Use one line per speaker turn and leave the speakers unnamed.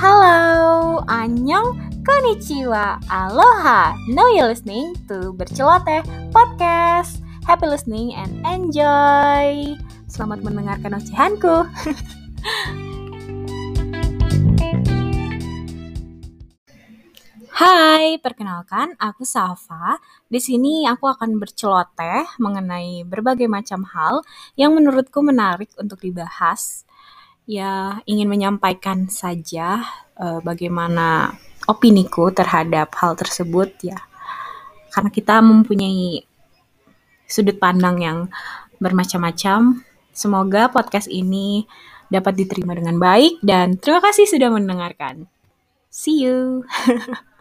Halo, annyeong, konnichiwa, aloha. Now you listening to Berceloteh Podcast. Happy listening and enjoy. Selamat mendengarkan ocehanku. Hai, perkenalkan aku Safa. Di sini aku akan berceloteh mengenai berbagai macam hal yang menurutku menarik untuk dibahas. Ya, ingin menyampaikan saja uh, bagaimana opiniku terhadap hal tersebut ya. Karena kita mempunyai sudut pandang yang bermacam-macam. Semoga podcast ini dapat diterima dengan baik dan terima kasih sudah mendengarkan. See you.